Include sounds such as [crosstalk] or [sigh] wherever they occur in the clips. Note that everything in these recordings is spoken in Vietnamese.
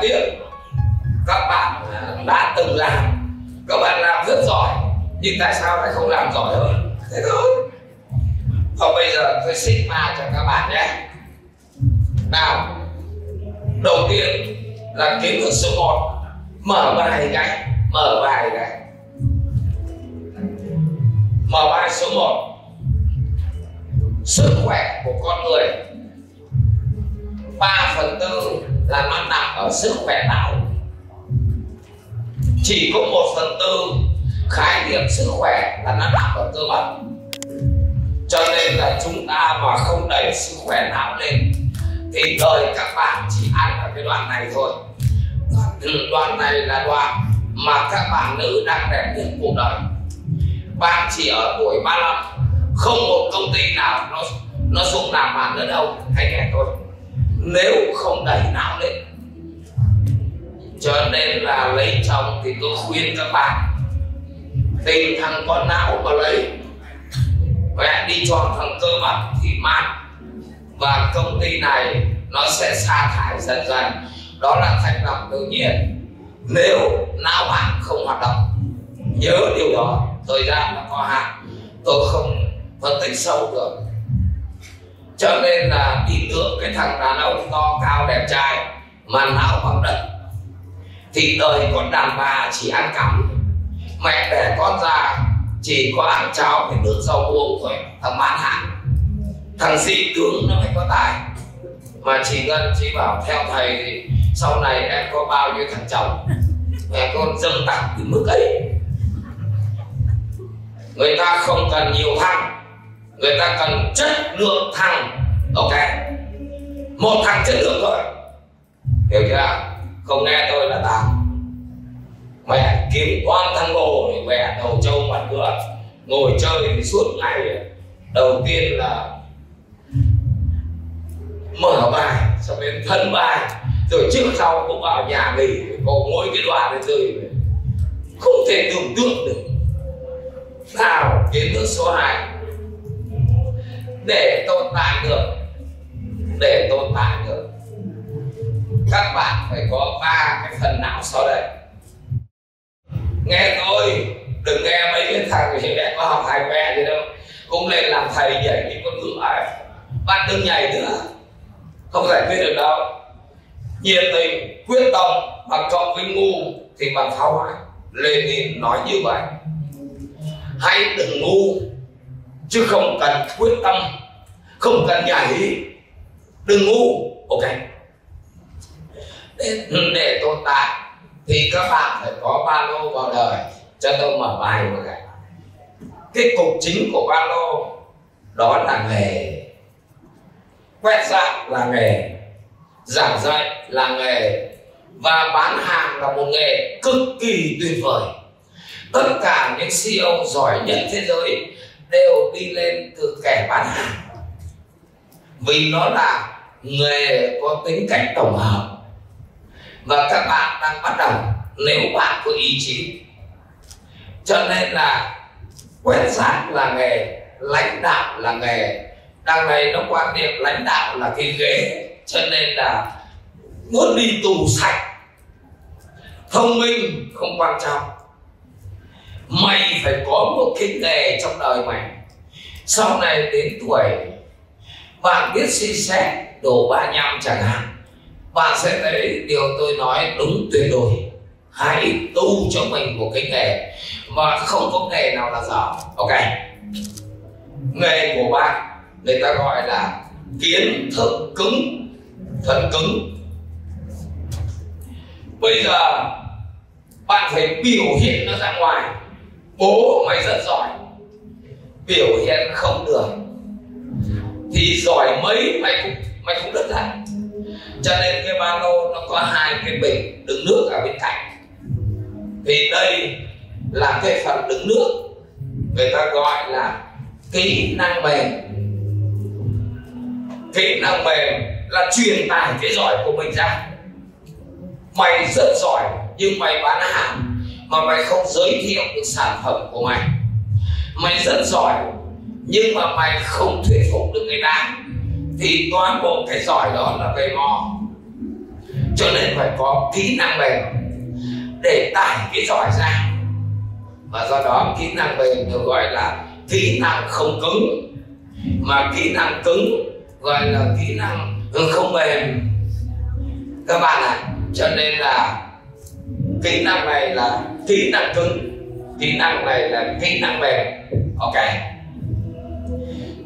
tiếp các bạn à, đã từng làm. Các bạn làm rất giỏi, nhưng tại sao lại không làm giỏi hơn? Thế thôi. Và bây giờ tôi xích ma cho các bạn nhé. Nào, đầu tiên là kiến thức số 1 mở bài cái mở bài cái mở bài số 1 sức khỏe của con người. 3 phần tư là nó nằm ở sức khỏe não. Chỉ có một phần tư khái niệm sức khỏe là nó nằm ở cơ bản cho nên là chúng ta mà không đẩy sức khỏe não lên, thì đời các bạn chỉ ăn ở cái đoạn này thôi. Ừ, đoạn này là đoạn mà các bạn nữ đang đẹp nhất cuộc đời. Bạn chỉ ở tuổi 35 không một công ty nào nó nó xuống làm bạn nữa đâu, hãy nghe tôi nếu không đẩy não lên. Cho nên là lấy chồng thì tôi khuyên các bạn tìm thằng con não mà lấy mẹ đi chọn thằng cơ bắp thì mát. Và công ty này nó sẽ sa thải dần dần. Đó là thành lập tự nhiên. Nếu não bạn không hoạt động, nhớ điều đó, thời gian là có hạn. Tôi không phân tích sâu được cho nên là tin tưởng cái thằng đàn ông to cao đẹp trai, mà não bằng đất. Thì đời con đàn bà chỉ ăn cắm mẹ đẻ con ra, chỉ có ăn cháo phải nước rau uống thôi, thằng mãn hạn thằng sĩ tướng nó phải có tài. Mà chị ngân chị bảo theo thầy thì sau này em có bao nhiêu thằng chồng, mẹ con dâng tặng từ mức ấy. Người ta không cần nhiều thằng người ta cần chất lượng thằng ok. Một thằng chất lượng thôi. Hiểu chưa? Không nghe tôi là tao mẹ kiếm quan thằng bồ mẹ đầu trâu mặt ngựa. Ngồi chơi thì suốt ngày. Đầu tiên là mở bài cho đến thân bài. Rồi trước sau cũng vào nhà nghỉ. Có mỗi cái đoạn này chơi. Không thể tưởng tượng được. Nào, kiến thức số 2 để tồn tại được. Để tồn tại được. Các bạn phải có ba cái phần não sau đây. Nghe tôi đừng nghe mấy cái thằng thì đại có học hai mẹ gì đâu. Cũng lên làm thầy nhảy những con ngựa ấy. Bạn đừng nhảy nữa. Không giải quyết được đâu. Nhiệt tình, quyết tâm, bằng cộng với ngu thì bằng phá hoại Lenin nói như vậy. Hãy đừng ngu chứ không cần quyết tâm không cần nhảy đừng ngu ok. Để, để tồn tại thì các bạn phải có ba lô vào đời cho tôi mở bài một cái. Cái cục chính của ba lô đó là nghề. Quét dọn là nghề giảng dạy là nghề và bán hàng là một nghề cực kỳ tuyệt vời. Tất cả những CEO giỏi nhất thế giới đều đi lên từ kẻ bán hàng. Vì nó là nghề có tính cách tổng hợp. Và các bạn đang bắt đầu, nếu bạn có ý chí, cho nên là quét rác là nghề, lãnh đạo là nghề. Đằng này nó quan niệm lãnh đạo là cái ghế, cho nên là muốn đi tù sạch. Thông minh không quan trọng mày phải có một cái nghề trong đời mày. Sau này đến tuổi bạn biết suy xét đồ 35 chẳng hạn, bạn sẽ thấy điều tôi nói đúng tuyệt đối. Hãy tu cho mình một cái nghề mà không có nghề nào là dở. Ok. Nghề của bạn, người ta gọi là kiến thức cứng, thân cứng. Bây giờ bạn phải biểu hiện nó ra ngoài bố mày rất giỏi, biểu hiện không được, thì giỏi mấy mày cũng mày cũng đứt lại cho nên cái ba lô nó có hai cái bình đựng nước ở bên cạnh. Thì đây là cái phần đựng nước, người ta gọi là kỹ năng mềm. Kỹ năng mềm là truyền tải cái giỏi của mình ra. Mày rất giỏi, nhưng mày bán hàng mà mày không giới thiệu được sản phẩm của mày. Mày rất giỏi nhưng mà mày không thuyết phục được người ta. Thì toàn bộ cái giỏi đó là về mò. Cho nên phải có kỹ năng mềm để tải cái giỏi ra. Và do đó kỹ năng mềm được gọi là kỹ năng không cứng. Mà kỹ năng cứng gọi là kỹ năng không mềm các bạn ạ à, cho nên là kỹ năng này là kỹ năng cứng, kỹ năng này là kỹ năng mềm, ok?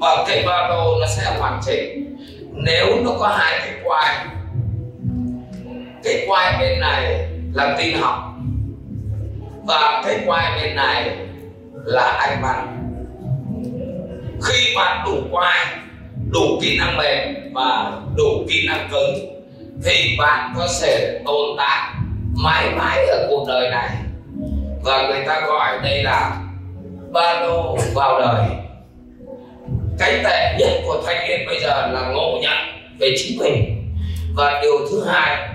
Và cái ba lô nó sẽ hoàn chỉnh. Nếu nó có hai cái quai cái quai bên này là tin học và cái quai bên này là anh văn khi bạn đủ quai, đủ kỹ năng mềm và đủ kỹ năng cứng thì bạn có thể tồn tại mãi mãi ở cuộc đời này. Và người ta gọi đây là ba lô vào đời. Cái tệ nhất của thanh niên bây giờ là ngộ nhận về chính mình. Và điều thứ hai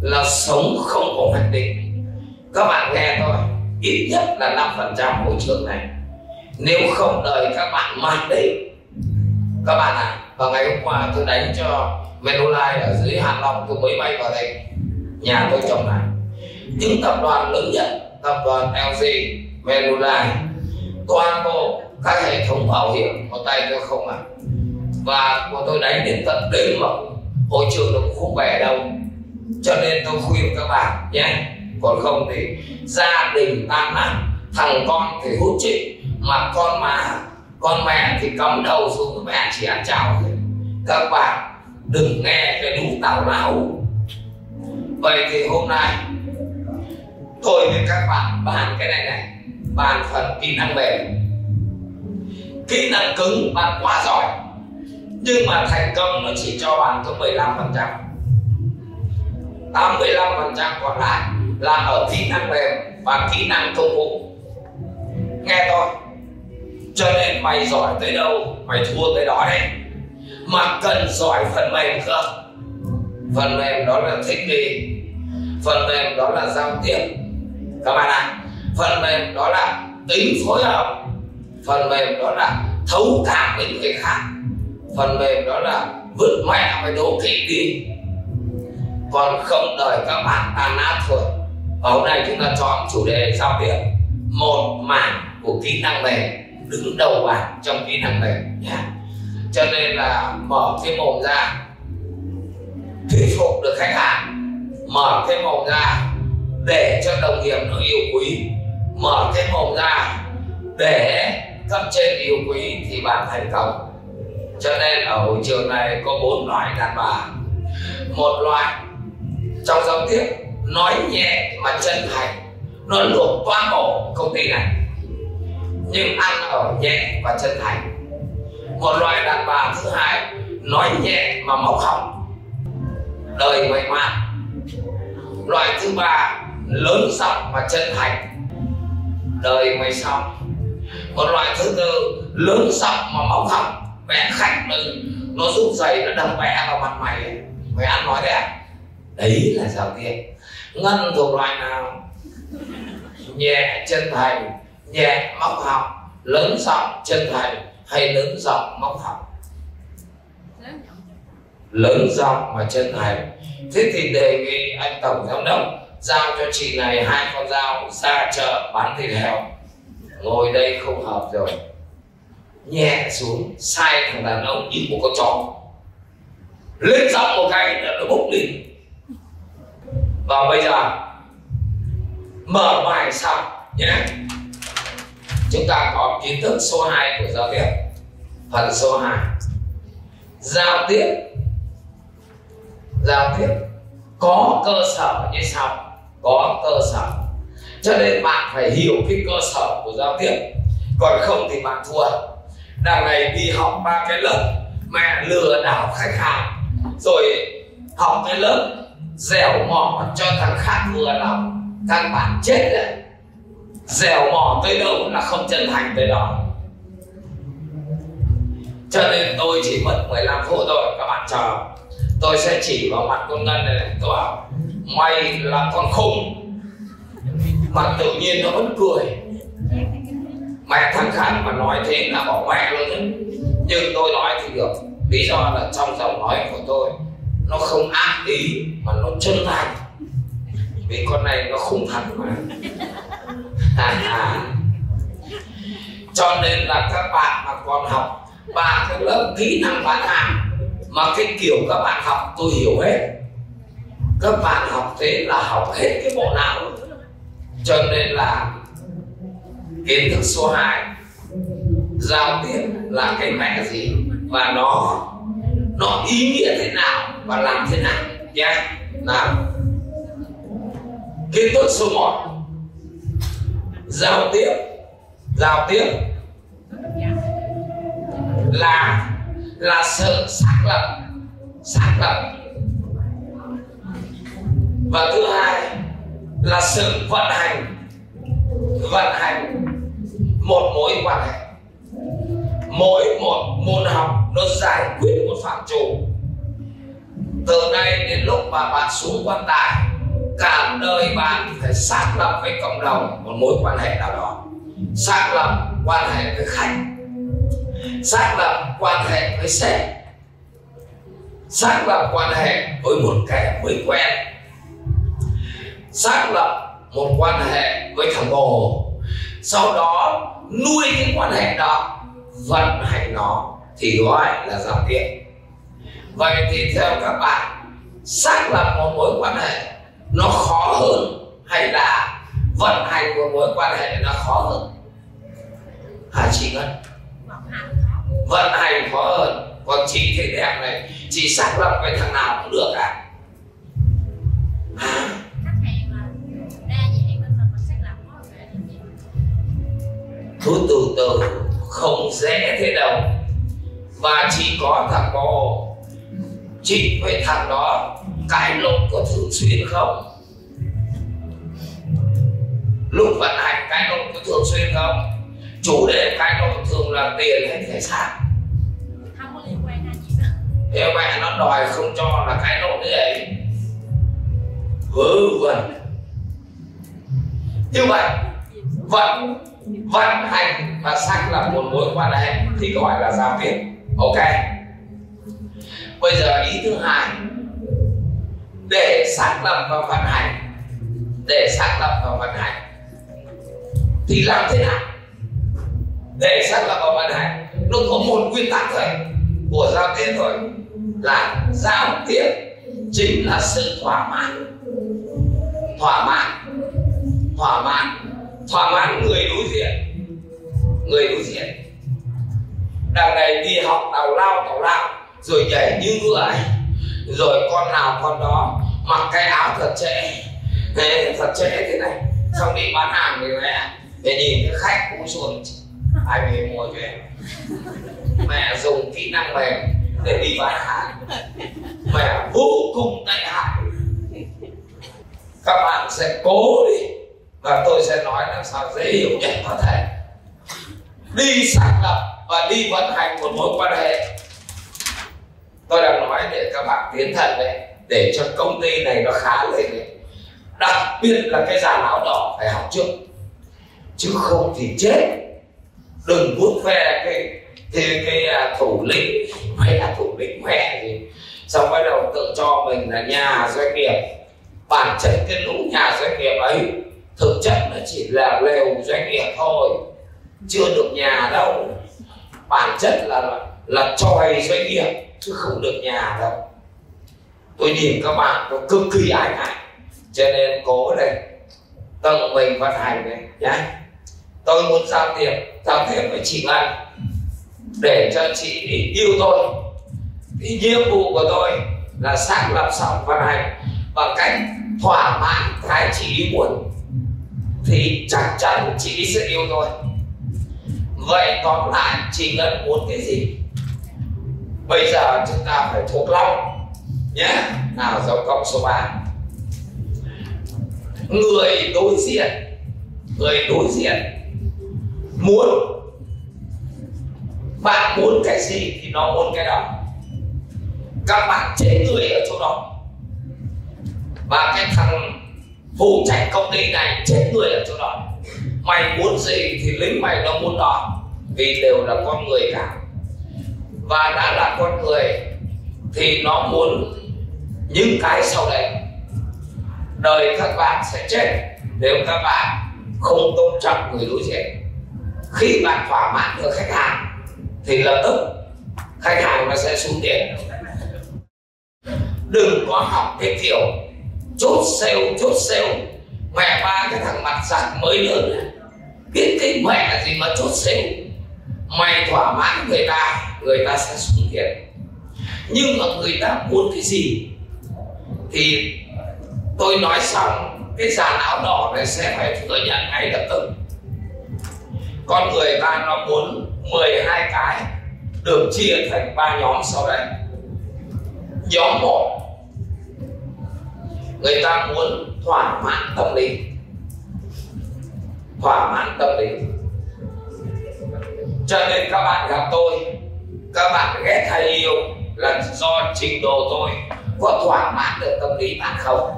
là sống không có hoạch định. Các bạn nghe thôi ít nhất là năm phần trăm môi trường này. Nếu không đời các bạn mang đi. Các bạn ạ à, và ngày hôm qua tôi đánh cho Menolite ở dưới Hạ Long tôi mới bay vào đây nhà tôi trồng này. Những tập đoàn lớn nhất tập đoàn LG Manulife, toàn bộ các hệ thống bảo hiểm của tay tôi không à và của tôi đánh đến tận đêm mà hội trường nó cũng không về đâu. Cho nên tôi khuyên các bạn nhé. Còn không thì gia đình tan nát, thằng con thì hút chị mà con mà, con mẹ thì cắm đầu xuống mẹ chỉ ăn cháo. Thôi các bạn đừng nghe cái lũ tào lao vậy thì hôm nay tôi với các bạn bàn cái này này, bàn phần kỹ năng mềm. Kỹ năng cứng bạn quá giỏi, nhưng mà thành công nó chỉ cho bạn có 15 phần trăm. 85 phần trăm còn lại là ở kỹ năng mềm và kỹ năng công vụ nghe tôi, cho nên mày giỏi tới đâu, mày thua tới đó đấy. Mà cần giỏi phần mềm cơ phần mềm đó là thích nghi. Phần mềm đó là giao tiếp. Các bạn ạ à, phần mềm đó là tính phối hợp. Phần mềm đó là thấu cảm với người khác. Phần mềm đó là vứt mẹ với đố kỵ đi. Còn không đợi các bạn tan nát thôi và hôm nay chúng ta chọn chủ đề giao tiếp. Một mảng của kỹ năng mềm đứng đầu bảng trong kỹ năng mềm nhé cho nên là mở cái mồm ra thuyết phục được khách hàng, mở cái mồm ra để cho đồng nghiệp nó yêu quý. Mở cái mồm ra để cấp trên yêu quý thì bạn thành công. Cho nên ở hội trường này có bốn loại đàn bà. Một loại trong giao tiếp, nói nhẹ mà chân thành, nó luộc toàn bộ công ty này, nhưng ăn ở nhẹ và chân thành. Một loại đàn bà thứ hai, nói nhẹ mà móc hỏng đời mày mạn loại thứ ba lớn giọng và chân thành. Đời mày xong một loại thứ tư lớn giọng mà máu thẳng vẽ khách nó, nó rút giày nó đâm vẽ vào mặt mày. Mày ăn nói đẹp à? đấy là giao tiếp. Ngân thuộc loại nào? Nhẹ chân thành. Nhẹ móc họng. Lớn giọng chân thành hay lớn giọng móc họng? Lớn giọng mà chân thành. Thế thì đề nghị anh tổng giám đốc giao cho chị này hai con dao ra chợ bán thịt heo. Ngồi đây không hợp rồi. Nhẹ xuống, sai thằng đàn ông như một con chó. Lên giọng một cái là nó bốc lên. Và bây giờ, mở bài xong nhé. Chúng ta có kiến thức số 2 của giao tiếp. Phần số 2 giao tiếp giao tiếp. Có cơ sở như sau. Có cơ sở. Cho nên bạn phải hiểu cái cơ sở của giao tiếp. Còn không thì bạn thua. Đằng này đi học ba cái lớp, mẹ lừa đảo khách hàng. Rồi học cái lớp dẻo mỏ cho thằng khác vừa lòng thằng bạn chết đấy. Dẻo mỏ tới đâu là không chân thành tới đó. Cho nên tôi chỉ mất 15 phút thôi. Các bạn chờ tôi sẽ chỉ vào mặt con ngân này, này tôi bảo mày là con khùng. Mà tự nhiên nó vẫn cười. Mẹ thẳng thắn mà nói thế là bỏ mẹ luôn đấy. Nhưng tôi nói thì được. Lý do là trong giọng nói của tôi nó không ác ý mà nó chân thành. Vì con này nó không thật mà. Cho nên là các bạn mà còn học ba cái lớp kỹ năng bán hàng mà cái kiểu các bạn học, tôi hiểu hết. Các bạn học thế là học hết cái bộ não. Cho nên là kiến thức số 2 giao tiếp là cái mẹ gì? Và nó nó ý nghĩa thế nào và làm thế nào? Nhé nào. Kiến thức số 1 giao tiếp. Giao tiếp. Là là sự xác lập. Xác lập. Và thứ hai là sự vận hành. Vận hành một mối quan hệ. Mỗi một môn học nó giải quyết một phạm trù. Từ nay đến lúc mà bạn xuống quan tài, cả đời bạn phải xác lập với cộng đồng một mối quan hệ nào đó. Xác lập quan hệ với khách xác lập quan hệ với sếp. Xác lập quan hệ với một kẻ mới quen. Xác lập một quan hệ với thằng bồ sau đó nuôi cái quan hệ đó, vận hành nó thì gọi là giao tiếp. Vậy thì theo các bạn, xác lập một mối quan hệ nó khó hơn hay là vận hành một mối quan hệ nó khó hơn? Hả chị ngân vận hành khó hơn. Còn chị thì đẹp này chị xác lập với thằng nào cũng được à à từ từ không dễ thế đâu. Và chỉ có thằng bò chị với thằng đó cãi lộn có thường xuyên không? Lúc vận hành cãi lộn có thường xuyên không chủ đề cãi lộn thường là tiền hay thể sản? Không có liên quan hai chị? Thế mẹ nó đòi không cho là cãi lộn thế ấy. Vớ vẩn. Như vậy vận vận hành và xác lập một mối quan hệ thì gọi là giao tiếp. Ok. Bây giờ ý thứ hai. Để xác lập và vận hành. Để xác lập và vận hành. Thì làm thế nào để xác lập và vận hành. Nó có một nguyên tắc thôi. Của giao tiếp thôi. Là giao tiếp chính là sự thỏa mãn. Thỏa mãn. Thỏa mãn. Thỏa mãn người đối diện. Người đối diện. Đằng này đi học tàu lao tàu lao. Rồi nhảy như ngựa rồi con nào con đó. Mặc cái áo thật trễ. Thật trễ thế này. Xong đi bán hàng thì mẹ. Để nhìn cái khách cũng xuống ai mua cho em. Mẹ dùng kỹ năng mềm để đi bán hàng. Mẹ vô cùng tệ hại. Các bạn sẽ cố đi và tôi sẽ nói làm sao dễ hiểu nhất có thể. Đi xác lập và đi vận hành một mối quan hệ. Tôi đang nói để các bạn tiến thần đấy, để cho công ty này nó khá lên đấy. Đặc biệt là cái già áo đỏ phải học trước. Chứ không thì chết đừng vuốt ve cái thì cái à, thủ lĩnh. Hay là thủ lĩnh mẹ gì xong bắt đầu tự cho mình là nhà doanh nghiệp. Bản chất cái lũ nhà doanh nghiệp ấy, thực chất nó chỉ là lều doanh nghiệp thôi, chưa được nhà đâu. Bản chất là là tròi doanh nghiệp, chứ không được nhà đâu. Tôi nhìn các bạn nó cực kỳ ái ngại. Cho nên cố đây tự mình vận hành này nhé tôi muốn giao tiếp giao tiếp với chị Lan để cho chị yêu tôi. Thì nhiệm vụ của tôi là xác lập sóng vận hành bằng cách thỏa mãn cái chị muốn, thì chắc chắn chị sẽ yêu tôi. Vậy tóm lại, chị ngân muốn cái gì? Bây giờ chúng ta phải thuộc lòng nhé. Nào dấu cộng số 3 người đối diện, người đối diện muốn. Bạn muốn cái gì thì nó muốn cái đó. Các bạn chế người ở chỗ đó. Và cái thằng phụ trách công ty này chết người ở chỗ đó. Mày muốn gì thì lính mày nó muốn đó. Vì đều là con người cả. Và đã là con người thì nó muốn những cái sau đây đời các bạn sẽ chết nếu các bạn không tôn trọng người đối diện khi bạn thỏa mãn được khách hàng, thì lập tức khách hàng nó sẽ xuống tiền. Đừng có học cái kiểu chốt sale chốt sale. Mẹ ba cái thằng mặt giặt mới lớn biết cái mẹ gì mà chốt sale. Mày thỏa mãn người ta người ta sẽ xuống tiền. Nhưng mà người ta muốn cái gì thì tôi nói xong, cái dàn áo đỏ này sẽ phải thừa nhận ngay lập tức con người ta nó muốn 12 cái được chia thành ba nhóm sau đây. Nhóm một, người ta muốn thỏa mãn tâm lý. Thỏa mãn tâm lý. Cho nên các bạn gặp tôi, các bạn ghét hay yêu là do trình độ tôi có thỏa mãn được tâm lý bạn không?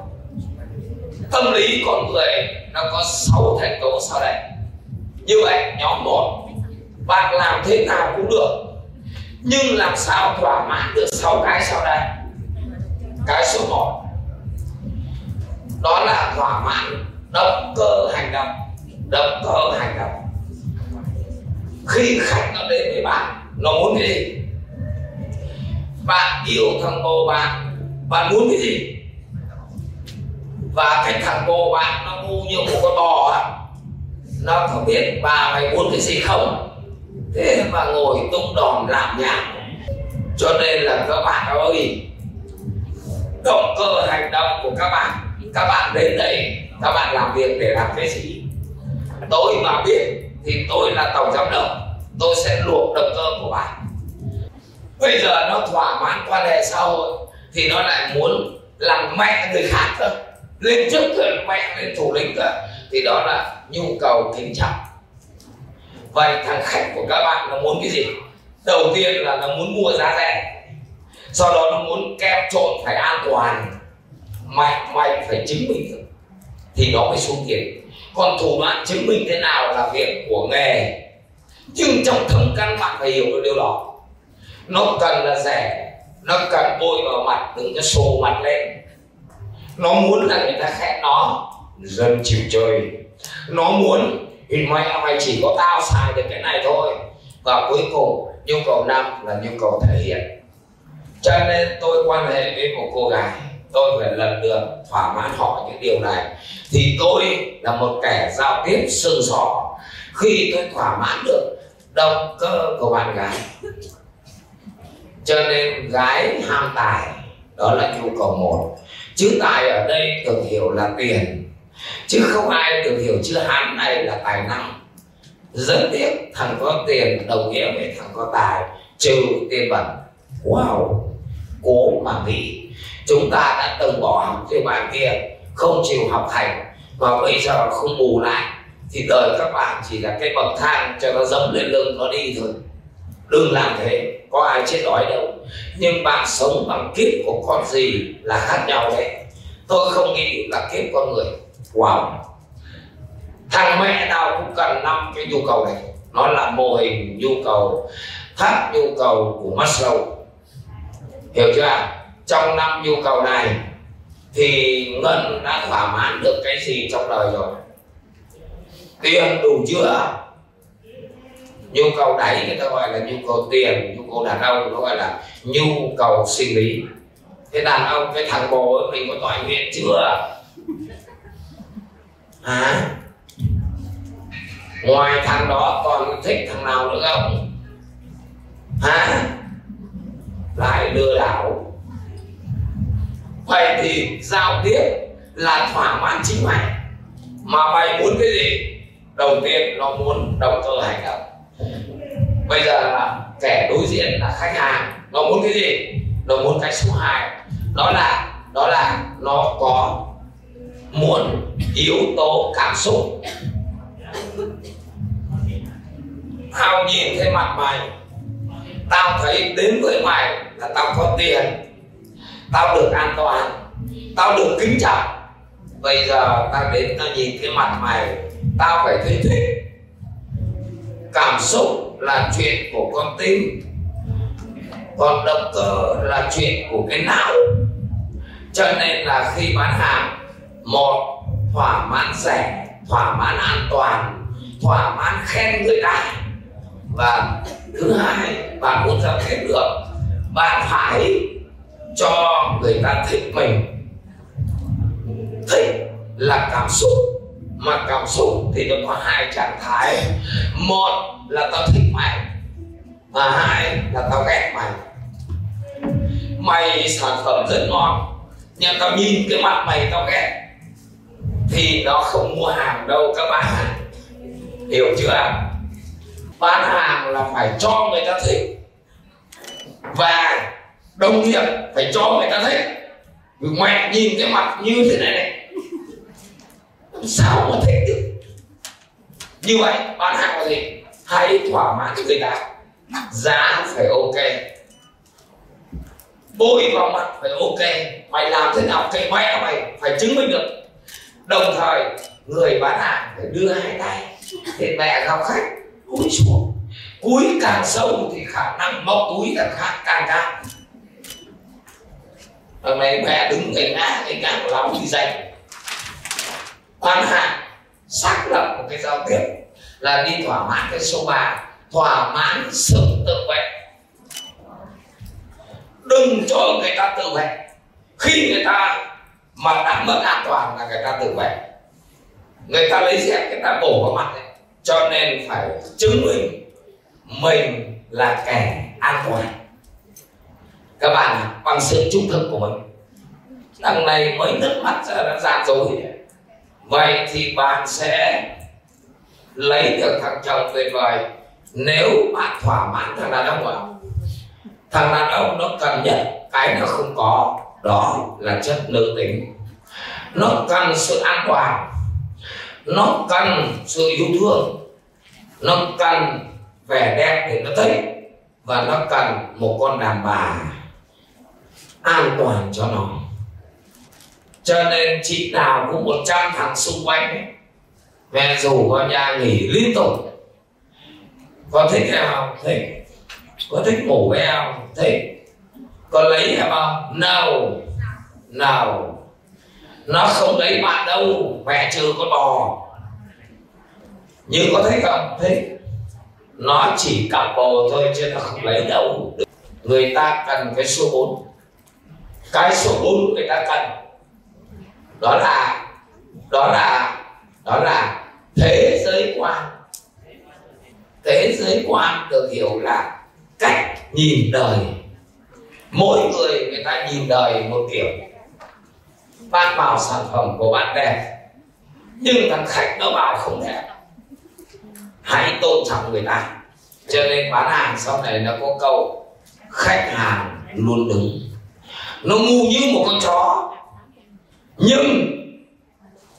Tâm lý con người nó có sáu thành tố sau đây như vậy, nhóm một, bạn làm thế nào cũng được. Nhưng làm sao thỏa mãn được 6 cái sau đây? Cái số 1 đó là thỏa mãn động cơ hành động động cơ hành động. Khi khách nó đến với bạn, nó muốn cái gì? Bạn yêu thằng cô bạn bạn muốn cái gì? Và cái thằng cô bạn nó ngu như một con bò á nó có biết ba hay muốn cái gì không? Thế mà ngồi tung đòn làm nhảm cho nên là các bạn ơi, động cơ hành động của các bạn các bạn đến đây, các bạn làm việc để làm cái gì? Tôi mà biết thì tôi là tổng giám đốc, tôi sẽ luộc động cơ của bạn. Bây giờ nó thỏa mãn quan hệ xã hội thì nó lại muốn làm mẹ người khác cơ. Lên chức rồi mẹ lên thủ lĩnh cơ thì đó là nhu cầu kính trọng vậy thằng khách của các bạn nó muốn cái gì? Đầu tiên là nó muốn mua giá rẻ. Sau đó nó muốn kem trộn phải an toàn. Mạnh mày phải chứng minh được. Thì nó mới xuống tiền. Còn thủ đoạn chứng minh thế nào là việc của nghề? Nhưng trong thâm căn bạn phải hiểu được điều đó. Nó cần là rẻ, nó cần bôi vào mặt đừng có sồ mặt lên. Nó muốn là người ta khen nó dân chịu chơi. Nó muốn thì mày mày chỉ có tao xài được cái này thôi. Và cuối cùng, nhu cầu năm là nhu cầu thể hiện. Cho nên tôi quan hệ với một cô gái. Tôi phải lần lượt thỏa mãn họ những điều này. Thì tôi là một kẻ giao tiếp sừng sỏ. Khi tôi thỏa mãn được động cơ của bạn gái, cho nên gái ham tài, đó là nhu cầu một. Chữ tài ở đây được hiểu là tiền chứ không ai được hiểu chữ hán này là tài năng. Rất tiếc thằng có tiền đồng nghĩa với thằng có tài, trừ tiền bẩn. Wow, cố mà nghĩ chúng ta đã từng bỏ học từ bạn kia, không chịu học hành, và bây giờ không bù lại, thì đời các bạn chỉ là cái bậc thang cho nó dẫm lên lưng nó đi thôi. Đừng làm thế, có ai chết đói đâu. Nhưng bạn sống bằng kiếp của con gì là khác nhau đấy. Tôi không nghĩ là kiếp con người wow. Thằng mẹ nào cũng cần năm cái nhu cầu này. Nó là mô hình nhu cầu tháp nhu cầu của Maslow. Hiểu chưa trong năm nhu cầu này thì ngân đã thỏa mãn được cái gì trong đời rồi? Tiền đủ chưa nhu cầu đấy người ta gọi là nhu cầu tiền, nhu cầu đàn ông, nó gọi là nhu cầu sinh lý. Thế đàn ông, cái thằng bồ ấy, mình có tỏi nguyện chưa hả? Ngoài thằng đó còn thích thằng nào nữa không? Hả? Lại lừa đảo. Vậy thì giao tiếp là thỏa mãn chính mày. Mà mày muốn cái gì? Đầu tiên nó muốn động cơ hành động bây giờ là kẻ đối diện là khách hàng. Nó muốn cái gì? Nó muốn cái số 2 đó là đó là nó có muốn, yếu tố, cảm xúc. Tao nhìn thấy mặt mày, tao thấy đến với mày là tao có tiền, tao được an toàn, tao được kính trọng. Bây giờ tao đến tao nhìn cái mặt mày, tao phải thấy thích. Cảm xúc là chuyện của con tim, còn động cơ là chuyện của cái não. Cho nên là khi bán hàng một, thỏa mãn rẻ, thỏa mãn an toàn, thỏa mãn khen người ta và thứ hai, bạn muốn giao tiếp được, bạn phải cho người ta thích mình. Thích là cảm xúc, mà cảm xúc thì nó có hai trạng thái. Một là tao thích mày, và hai là tao ghét mày. Mày sản phẩm rất ngon, nhưng tao nhìn cái mặt mày tao ghét thì nó không mua hàng đâu các bạn. Hiểu chưa bán hàng là phải cho người ta thích. Và đồng nghiệp phải cho người ta thích. Mẹ nhìn cái mặt như thế này này. Sao mà thích được như vậy, bán hàng là gì? Hãy thỏa mãn người ta. Giá phải ok. Bôi vào mặt phải ok. Mày làm thế nào cái mẹ mày? Phải chứng minh được đồng thời, người bán hàng phải đưa hai tay thì mẹ gặp khách, cúi xuống. Cúi càng sâu thì khả năng móc túi càng khác càng cao. Lần này mẹ đứng người ngã người ngã của lắm thì dành bán hàng xác lập một cái giao tiếp là đi thỏa mãn cái số 3 thỏa mãn sự tự vệ. Đừng cho người ta tự vệ. Khi người ta mà đã mất an toàn là người ta tự vệ. Người ta lấy dép người ta bổ vào mặt ấy. cho nên phải chứng minh mình là kẻ an toàn. Các bạn bằng sự trung thực của mình. Đằng này mới nước mắt ra đã gian dối vậy thì bạn sẽ lấy được thằng chồng tuyệt vời. Nếu bạn thỏa mãn thằng đàn ông ạ, thằng đàn ông nó cần nhất cái nó không có đó là chất nữ tính. Nó cần sự an toàn. Nó cần sự yêu thương. Nó cần vẻ đẹp để nó thấy. Và nó cần một con đàn bà an toàn cho nó. Cho nên chị nào cũng một trăm thằng xung quanh ấy, mẹ rủ vào nhà nghỉ liên tục có thích em không thích có thích ngủ với em không thích có lấy em không nào. Nào. Nó không lấy bạn đâu, mẹ chưa có bò. Nhưng có thấy không? Thế nó chỉ cặp bồ thôi chứ nó không lấy đâu. Người ta cần cái số 4 cái số 4 người ta cần. Đó là đó là đó là thế giới quan. Thế giới quan được hiểu là cách nhìn đời mỗi người người ta nhìn đời một kiểu. Bạn bảo sản phẩm của bạn đẹp, nhưng thằng khách nó bảo không đẹp. Hãy tôn trọng người ta. Cho nên bán hàng sau này nó có câu, khách hàng luôn đứng. Nó ngu như một con chó. Nhưng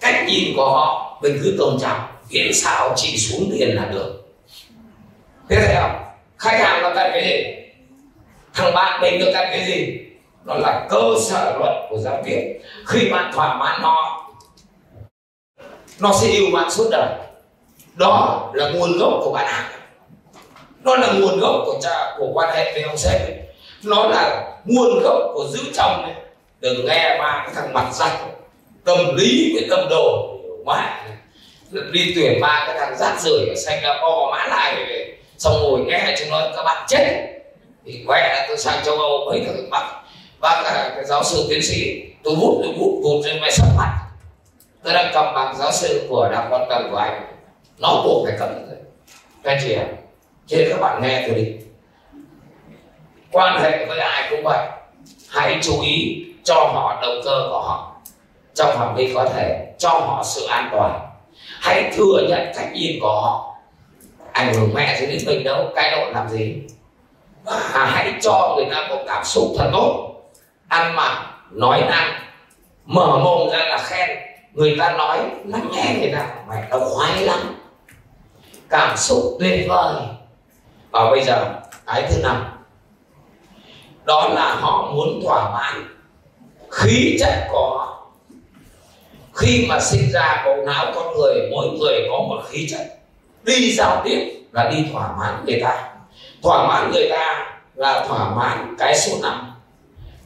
cách nhìn của họ, mình cứ tôn trọng. Miễn sao chỉ xuống tiền là được. Thế thấy không? Khách hàng là tại cái gì? Thằng bạn mình được ăn cái gì? Nó là cơ sở luận của giáo viên. Khi bạn thỏa mãn nó nó sẽ yêu bạn suốt đời. Đó là nguồn gốc của bạn học. Nó là nguồn gốc của cha, của quan hệ với ông sếp. Nó là nguồn gốc của giữ chồng. Ấy. đừng nghe ba cái thằng mặt rạch tâm lý với tâm đồ. Quá. Đi tuyển ba cái thằng rác rưởi ở Singapore, mã lại xong ngồi nghe chúng nó, các bạn chết thì quẹ tôi sang châu Âu mấy thằng bắt bác là cái giáo sư tiến sĩ. Tôi vút tôi vút vụt trên máy sắp mặt. Tôi đang cầm bằng giáo sư của đảng quan tâm của anh. Nó buộc phải cầm rồi các chị ạ thế các bạn nghe tôi đi. Quan hệ với ai cũng vậy. Hãy chú ý cho họ động cơ của họ. Trong phạm vi có thể, cho họ sự an toàn. Hãy thừa nhận cách nhìn của họ. Ảnh hưởng mẹ gì đến mình đâu, cái độ làm gì? Và hãy cho người ta có cảm xúc thật tốt. Ăn mặc, nói năng, mở mồm ra là khen. Người ta nói, lắng nghe người ta. Mày nó khoái lắm. Cảm xúc tuyệt vời. Và bây giờ, cái thứ năm. Đó là họ muốn thỏa mãn khí chất của họ. Khi mà sinh ra, bộ não con người, mỗi người có một khí chất. Đi giao tiếp là đi thỏa mãn người ta thỏa mãn người ta là thỏa mãn cái số năm.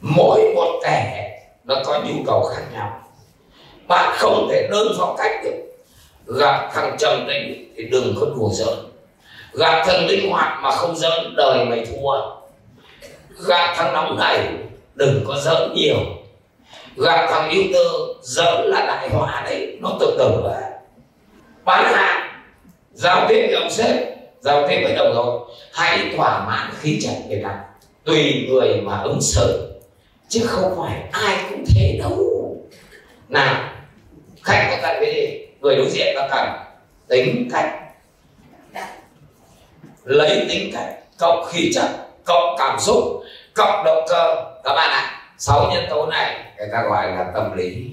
Mỗi một kẻ nó có nhu cầu khác nhau. Bạn không thể đơn phong cách được. Gặp thằng trầm tính thì đừng có đùa giỡn. Gặp thằng linh hoạt mà không giỡn, đời mày thua. Gặp thằng nóng này đừng có giỡn nhiều. Gặp thằng yêu tư, giỡn là đại họa đấy, nó tự tử vậy bán hàng, giao tiếp với ông sếp giao tiếp với đồng đội. Hãy thỏa mãn khí chất người ta tùy người mà ứng xử chứ không phải ai cũng thế đâu nào khách có cần cái gì? Người đối diện có cần tính cách. Lấy tính cách cộng khí chất cộng cảm xúc cộng động cơ. Các bạn ạ à, sáu nhân tố này người ta gọi là tâm lý.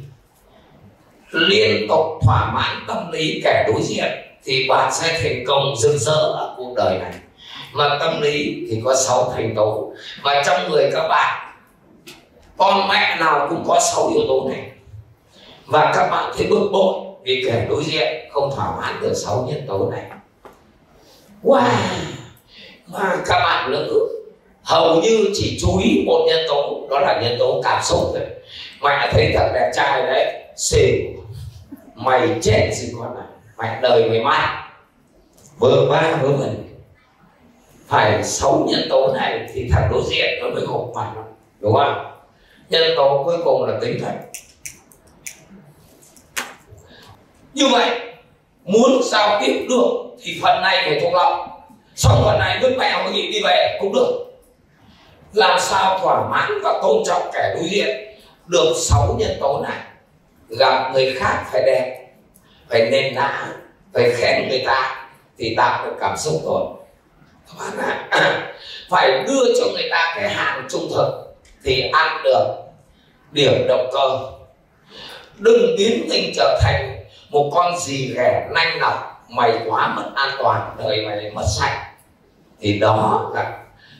Liên tục thỏa mãn tâm lý kẻ đối diện thì bạn sẽ thành công rực rỡ ở cuộc đời này. Mà tâm lý thì có sáu thành tố. Và trong người các bạn, con mẹ nào cũng có sáu yếu tố này. Và các bạn thấy bực bội vì kẻ đối diện không thỏa mãn được sáu nhân tố này. Wow! Mà các bạn nữ hầu như chỉ chú ý một nhân tố, đó là nhân tố cảm xúc thôi. Mẹ thấy thật đẹp trai đấy xỉu mày chết gì con này mẹ đời ngày mai. Vừa ba vừa mình. Phải sáu nhân tố này thì thằng đối diện nó mới gục mặt đúng không? Nhân tố cuối cùng là tính thật như vậy, muốn giao tiếp được thì phần này phải thuộc lòng. Xong phần này vứt mẹ có nghỉ đi về cũng được. Làm sao thỏa mãn và tôn trọng kẻ đối diện được sáu nhân tố này? Gặp người khác phải đẹp phải nền nã phải khen người ta thì tạo được cảm xúc rồi. Các bạn ạ, [clears throat] phải đưa cho người ta cái hàng trung thực thì ăn được điểm động cơ. Đừng biến mình trở thành một con gì ghẻ nanh nọc, mày quá mất an toàn, đời mày mất sạch. Thì đó là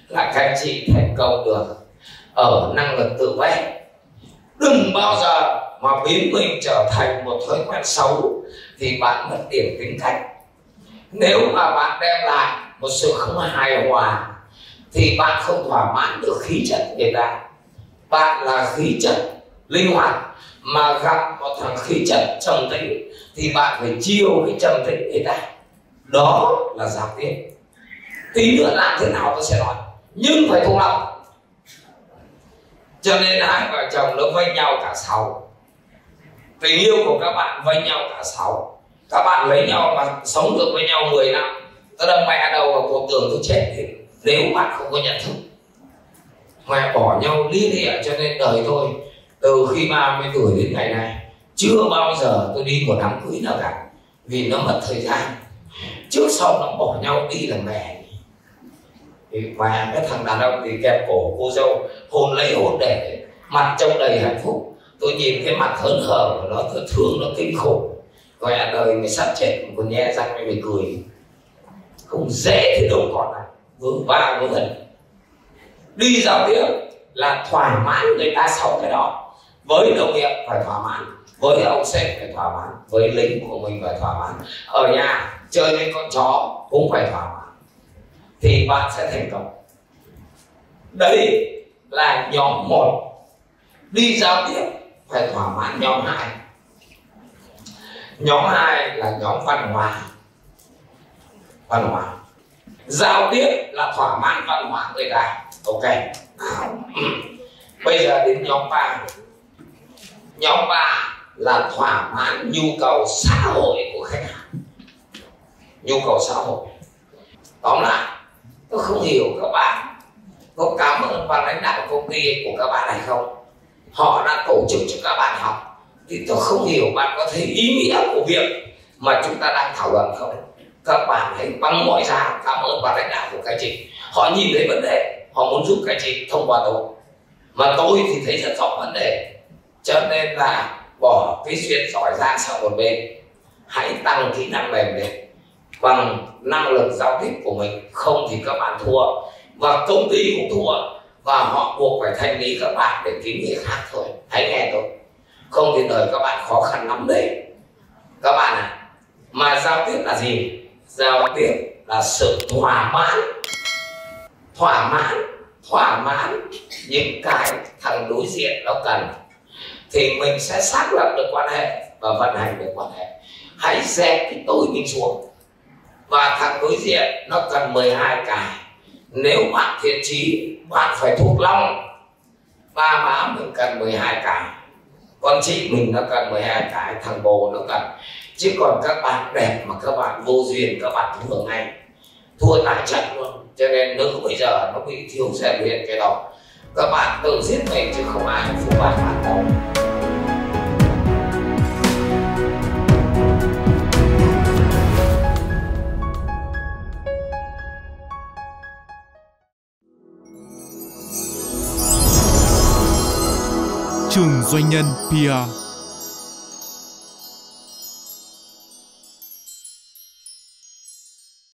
là các chị thành công được ở năng lực tự vệ. Đừng bao giờ mà biến mình trở thành một thói quen xấu thì bạn mất điểm tính cách nếu mà bạn đem lại một sự không hài hòa, thì bạn không thỏa mãn được khí chất người ta. Bạn là khí chất linh hoạt mà gặp một thằng khí chất trầm tĩnh, thì bạn phải chiêu cái trầm tĩnh người ta. Đó là giao tiếp tí nữa làm thế nào tôi sẽ nói. Nhưng phải thuộc lòng. Cho nên hai vợ chồng nó vây nhau cả sáu tình yêu của các bạn với nhau cả sáu. Các bạn lấy nhau mà sống được với nhau 10 năm. Tôi đâm mẹ đầu vào cuộc tường tôi chết thì nếu bạn không có nhận thức, mẹ bỏ nhau ly lịa cho nên đời tôi từ khi ba mươi tuổi đến ngày nay, chưa bao giờ tôi đi một đám cưới nào cả, vì nó mất thời gian. Trước sau nó bỏ nhau đi là mẹ. Và cái thằng đàn ông thì kẹp cổ cô dâu, hôn lấy hôn để mặt trông đầy hạnh phúc tôi nhìn cái mặt hớn hở của nó tôi thương, nó kinh khủng. Gọi là đời mình sắp chết còn nhẹ răng mình cười. Không dễ thì đâu còn này. Vướng va, vướng hình. Đi giao tiếp là thỏa mãn người ta sau cái đó. Với đồng nghiệp phải thỏa mãn, với ông sếp phải thỏa mãn, với lính của mình phải thỏa mãn. Ở nhà, chơi với con chó cũng phải thỏa mãn. Thì bạn sẽ thành công. Đây là nhóm một. Đi giao tiếp phải thỏa mãn nhóm hai. Nhóm hai là nhóm văn hóa. Văn hóa. Giao tiếp là thỏa mãn văn hóa người ta. Ok. Bây giờ đến nhóm ba. Nhóm ba là thỏa mãn nhu cầu xã hội của khách hàng. Nhu cầu xã hội. Tóm lại, tôi không hiểu các bạn có cảm ơn ban lãnh đạo công ty của các bạn hay không họ đã tổ chức cho các bạn học. Thì tôi không hiểu bạn có thấy ý nghĩa của việc mà chúng ta đang thảo luận không? Các bạn hãy bằng mọi giá, cảm ơn ban lãnh đạo của các chị. Họ nhìn thấy vấn đề, họ muốn giúp các chị thông qua tôi. Mà tôi thì thấy rất rõ vấn đề. Cho nên là bỏ cái duyên giỏi ra sang một bên. Hãy tăng kỹ năng mềm lên. Bằng năng lực giao tiếp của mình, không thì các bạn thua. Và công ty cũng thua và họ buộc phải thanh lý các bạn để kiếm việc khác thôi. Hãy nghe tôi. Không thì đời các bạn khó khăn lắm đấy. Các bạn à mà giao tiếp là gì? Giao tiếp là sự thỏa mãn. Thỏa mãn thỏa mãn những cái thằng đối diện nó cần. Thì mình sẽ xác lập được quan hệ và vận hành được quan hệ. Hãy dẹp cái tôi mình xuống. Và thằng đối diện nó cần 12 cái. Nếu bạn thiện trí bạn phải thuộc lòng. Ba má mình cần 12 cái. Con chị mình nó cần 12 cái, thằng bồ nó cần. Chứ còn các bạn đẹp mà các bạn vô duyên, các bạn thua ngay. Thua tại trận luôn. Cho nên nữ bây giờ nó bị thiếu rèn luyện cái đó. Các bạn tự giết mình chứ không ai phụ bạn bạn đâu Trường Doanh nhân PR